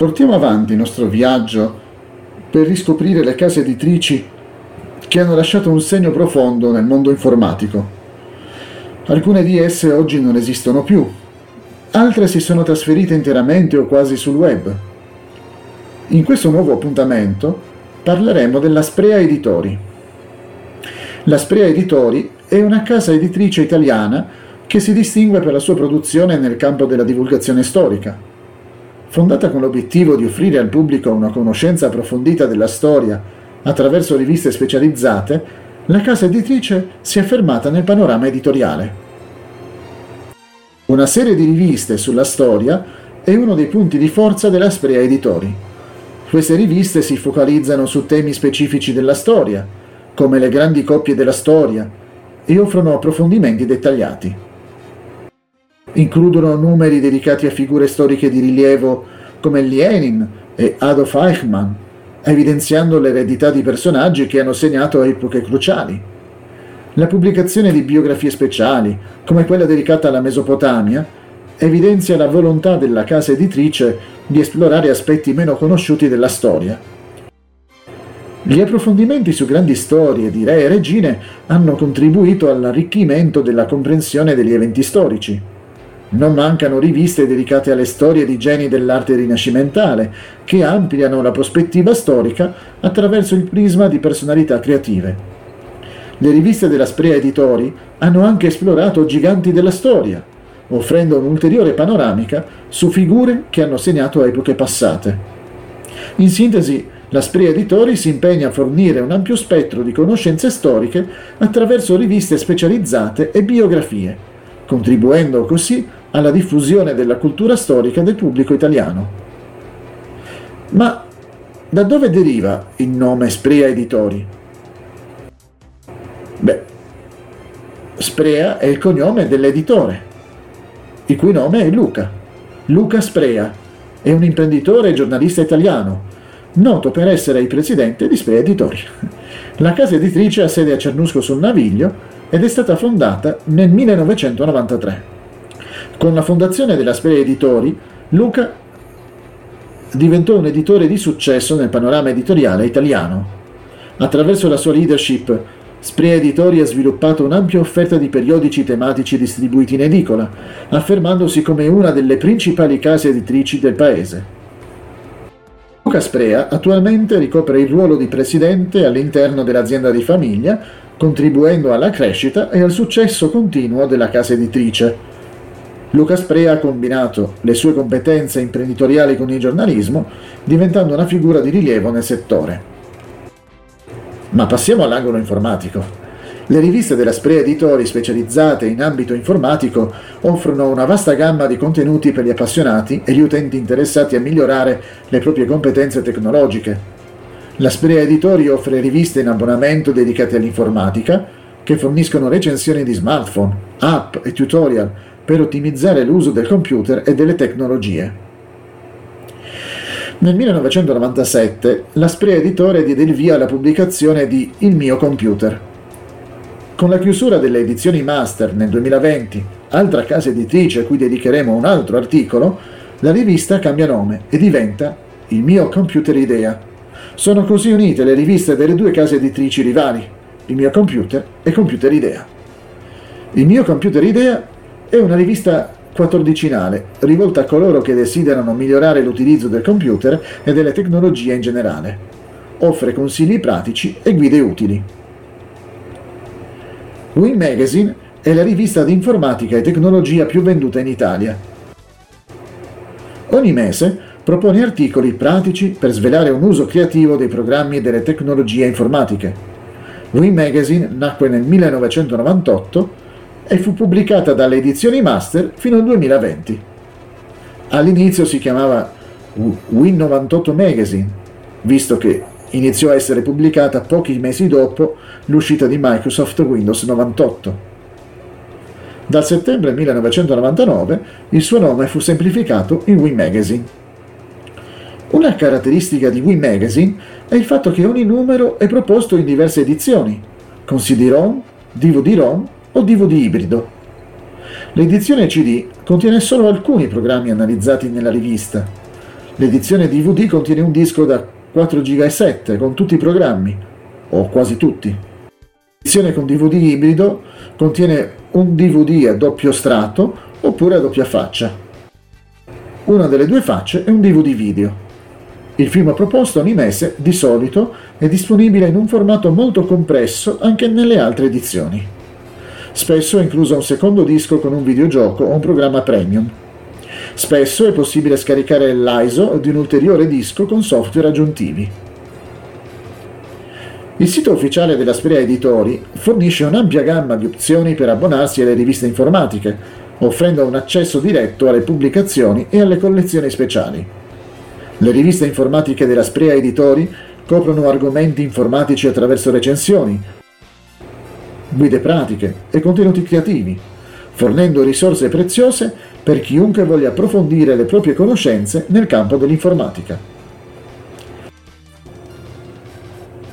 portiamo avanti il nostro viaggio per riscoprire le case editrici che hanno lasciato un segno profondo nel mondo informatico. Alcune di esse oggi non esistono più, altre si sono trasferite interamente o quasi sul web. In questo nuovo appuntamento parleremo della Sprea Editori. La Sprea Editori è una casa editrice italiana che si distingue per la sua produzione nel campo della divulgazione storica. Fondata con l'obiettivo di offrire al pubblico una conoscenza approfondita della storia attraverso riviste specializzate, la casa editrice si è affermata nel panorama editoriale. Una serie di riviste sulla storia è uno dei punti di forza della Sprea Editori. Queste riviste si focalizzano su temi specifici della storia, come le grandi coppie della storia, e offrono approfondimenti dettagliati. Includono numeri dedicati a figure storiche di rilievo come Lenin e Adolf Eichmann, evidenziando l'eredità di personaggi che hanno segnato epoche cruciali. La pubblicazione di biografie speciali, come quella dedicata alla Mesopotamia, evidenzia la volontà della casa editrice di esplorare aspetti meno conosciuti della storia. Gli approfondimenti su grandi storie di re e regine hanno contribuito all'arricchimento della comprensione degli eventi storici. Non mancano riviste dedicate alle storie di geni dell'arte rinascimentale, che ampliano la prospettiva storica attraverso il prisma di personalità creative. Le riviste della Sprea Editori hanno anche esplorato giganti della storia, offrendo un'ulteriore panoramica su figure che hanno segnato epoche passate. In sintesi, la Sprea Editori si impegna a fornire un ampio spettro di conoscenze storiche attraverso riviste specializzate e biografie, contribuendo così alla diffusione della cultura storica del pubblico italiano. Ma da dove deriva il nome Sprea Editori? Beh, Sprea è il cognome dell'editore, il cui nome è Luca. Luca Sprea è un imprenditore e giornalista italiano, noto per essere il presidente di Sprea Editori. La casa editrice ha sede a Cernusco sul Naviglio ed è stata fondata nel 1993. Con la fondazione della Sprea Editori, Luca diventò un editore di successo nel panorama editoriale italiano. Attraverso la sua leadership, Sprea Editori ha sviluppato un'ampia offerta di periodici tematici distribuiti in edicola, affermandosi come una delle principali case editrici del paese. Luca Sprea attualmente ricopre il ruolo di presidente all'interno dell'azienda di famiglia, contribuendo alla crescita e al successo continuo della casa editrice. Luca Sprea ha combinato le sue competenze imprenditoriali con il giornalismo, diventando una figura di rilievo nel settore. Ma passiamo all'angolo informatico. Le riviste della Sprea Editori specializzate in ambito informatico offrono una vasta gamma di contenuti per gli appassionati e gli utenti interessati a migliorare le proprie competenze tecnologiche. La Sprea Editori offre riviste in abbonamento dedicate all'informatica che forniscono recensioni di smartphone, app e tutorial per ottimizzare l'uso del computer e delle tecnologie. Nel 1997 la Sprea Editore diede il via alla pubblicazione di Il mio computer. Con la chiusura delle edizioni master nel 2020, altra casa editrice a cui dedicheremo un altro articolo, la rivista cambia nome e diventa Il mio computer idea. Sono così unite le riviste delle due case editrici rivali, Il mio computer e Computer Idea. Il mio computer idea è una rivista quattordicinale, rivolta a coloro che desiderano migliorare l'utilizzo del computer e delle tecnologie in generale. Offre consigli pratici e guide utili. Win Magazine è la rivista di informatica e tecnologia più venduta in Italia. Ogni mese propone articoli pratici per svelare un uso creativo dei programmi e delle tecnologie informatiche. Win Magazine nacque nel 1998 e fu pubblicata dalle edizioni Master fino al 2020. All'inizio si chiamava Win98 Magazine, visto che iniziò a essere pubblicata pochi mesi dopo l'uscita di Microsoft Windows 98. Dal settembre 1999 il suo nome fu semplificato in Win Magazine. Una caratteristica di Win Magazine è il fatto che ogni numero è proposto in diverse edizioni, con CD-ROM, DVD-ROM o DVD ibrido. L'edizione CD contiene solo alcuni programmi analizzati nella rivista. L'edizione DVD contiene un disco da 4 GB con tutti i programmi, o quasi tutti. L'edizione con DVD ibrido contiene un DVD a doppio strato oppure a doppia faccia. Una delle due facce è un DVD video. Il film proposto ogni mese, di solito, è disponibile in un formato molto compresso anche nelle altre edizioni. Spesso è incluso un secondo disco con un videogioco o un programma premium. Spesso è possibile scaricare l'ISO di un ulteriore disco con software aggiuntivi. Il sito ufficiale della Sprea Editori fornisce un'ampia gamma di opzioni per abbonarsi alle riviste informatiche, offrendo un accesso diretto alle pubblicazioni e alle collezioni speciali. Le riviste informatiche della Sprea Editori coprono argomenti informatici attraverso recensioni, guide pratiche e contenuti creativi, fornendo risorse preziose per chiunque voglia approfondire le proprie conoscenze nel campo dell'informatica.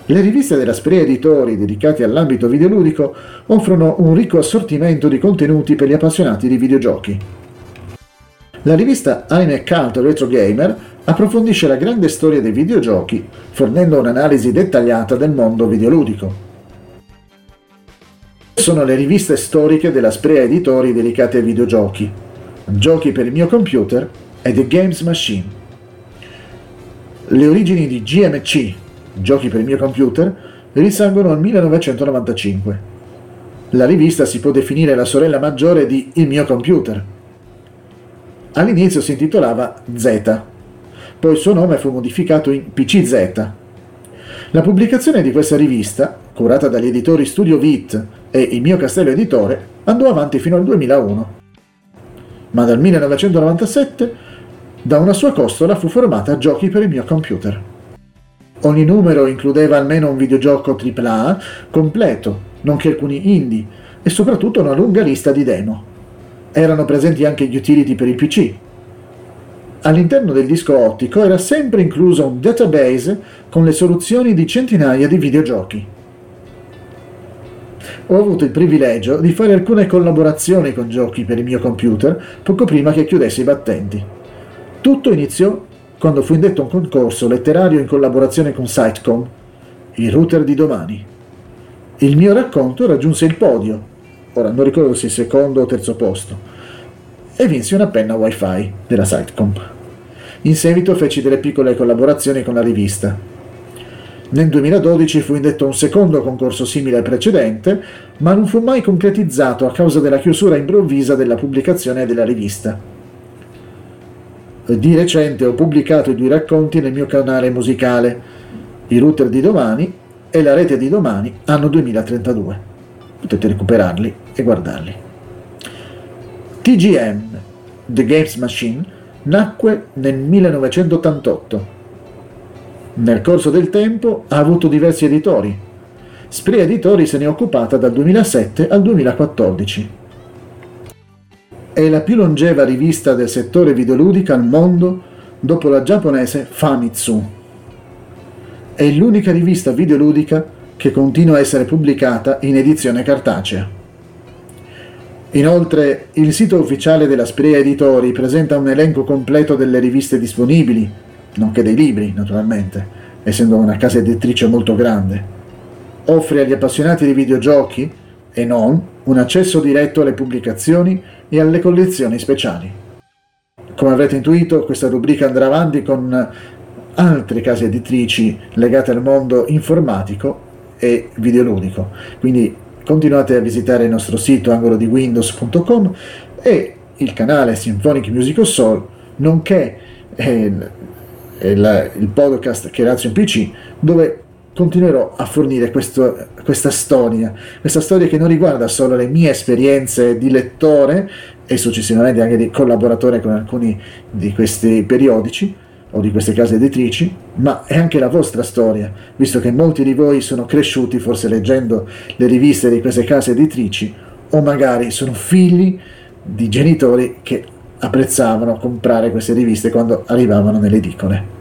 Le riviste della Sprea Editori dedicate all'ambito videoludico offrono un ricco assortimento di contenuti per gli appassionati di videogiochi. La rivista Eine Cult Retro Gamer approfondisce la grande storia dei videogiochi, fornendo un'analisi dettagliata del mondo videoludico sono le riviste storiche della Sprea Editori dedicate ai videogiochi, Giochi per il mio computer e The Games Machine. Le origini di GMC, Giochi per il mio computer, risalgono al 1995. La rivista si può definire la sorella maggiore di Il mio computer. All'inizio si intitolava Z, poi il suo nome fu modificato in PCZ. La pubblicazione di questa rivista, curata dagli editori Studio Vit e Il mio castello editore, andò avanti fino al 2001 ma dal 1997 da una sua costola fu formata Giochi per il mio computer. Ogni numero includeva almeno un videogioco AAA completo, nonché alcuni indie e soprattutto una lunga lista di demo. Erano presenti anche gli utility per il PC. All'interno del disco ottico era sempre incluso un database con le soluzioni di centinaia di videogiochi ho avuto il privilegio di fare alcune collaborazioni con giochi per il mio computer poco prima che chiudesse i battenti. Tutto iniziò quando fu indetto un concorso letterario in collaborazione con Sitecom, il router di domani. Il mio racconto raggiunse il podio, ora non ricordo se secondo o terzo posto, e vinsi una penna wifi della Sitecom. In seguito feci delle piccole collaborazioni con la rivista, nel 2012 fu indetto un secondo concorso simile al precedente, ma non fu mai concretizzato a causa della chiusura improvvisa della pubblicazione della rivista. Di recente ho pubblicato i due racconti nel mio canale musicale, I router di domani e La rete di domani, anno 2032. Potete recuperarli e guardarli. TGM, The Games Machine, nacque nel 1988 nel corso del tempo ha avuto diversi editori. Spree Editori se ne è occupata dal 2007 al 2014. È la più longeva rivista del settore videoludica al mondo dopo la giapponese Famitsu. È l'unica rivista videoludica che continua a essere pubblicata in edizione cartacea. Inoltre, il sito ufficiale della Sprea Editori presenta un elenco completo delle riviste disponibili, nonché dei libri, naturalmente, essendo una casa editrice molto grande. Offre agli appassionati di videogiochi, e non, un accesso diretto alle pubblicazioni e alle collezioni speciali. Come avrete intuito, questa rubrica andrà avanti con altre case editrici legate al mondo informatico e videoludico. Quindi continuate a visitare il nostro sito angolodiwindows.com e il canale Symphonic Musical Soul, nonché eh, il, il podcast che Razio PC, dove continuerò a fornire questo, questa storia, questa storia che non riguarda solo le mie esperienze di lettore e successivamente anche di collaboratore con alcuni di questi periodici o di queste case editrici, ma è anche la vostra storia, visto che molti di voi sono cresciuti forse leggendo le riviste di queste case editrici o magari sono figli di genitori che apprezzavano comprare queste riviste quando arrivavano nelle edicole.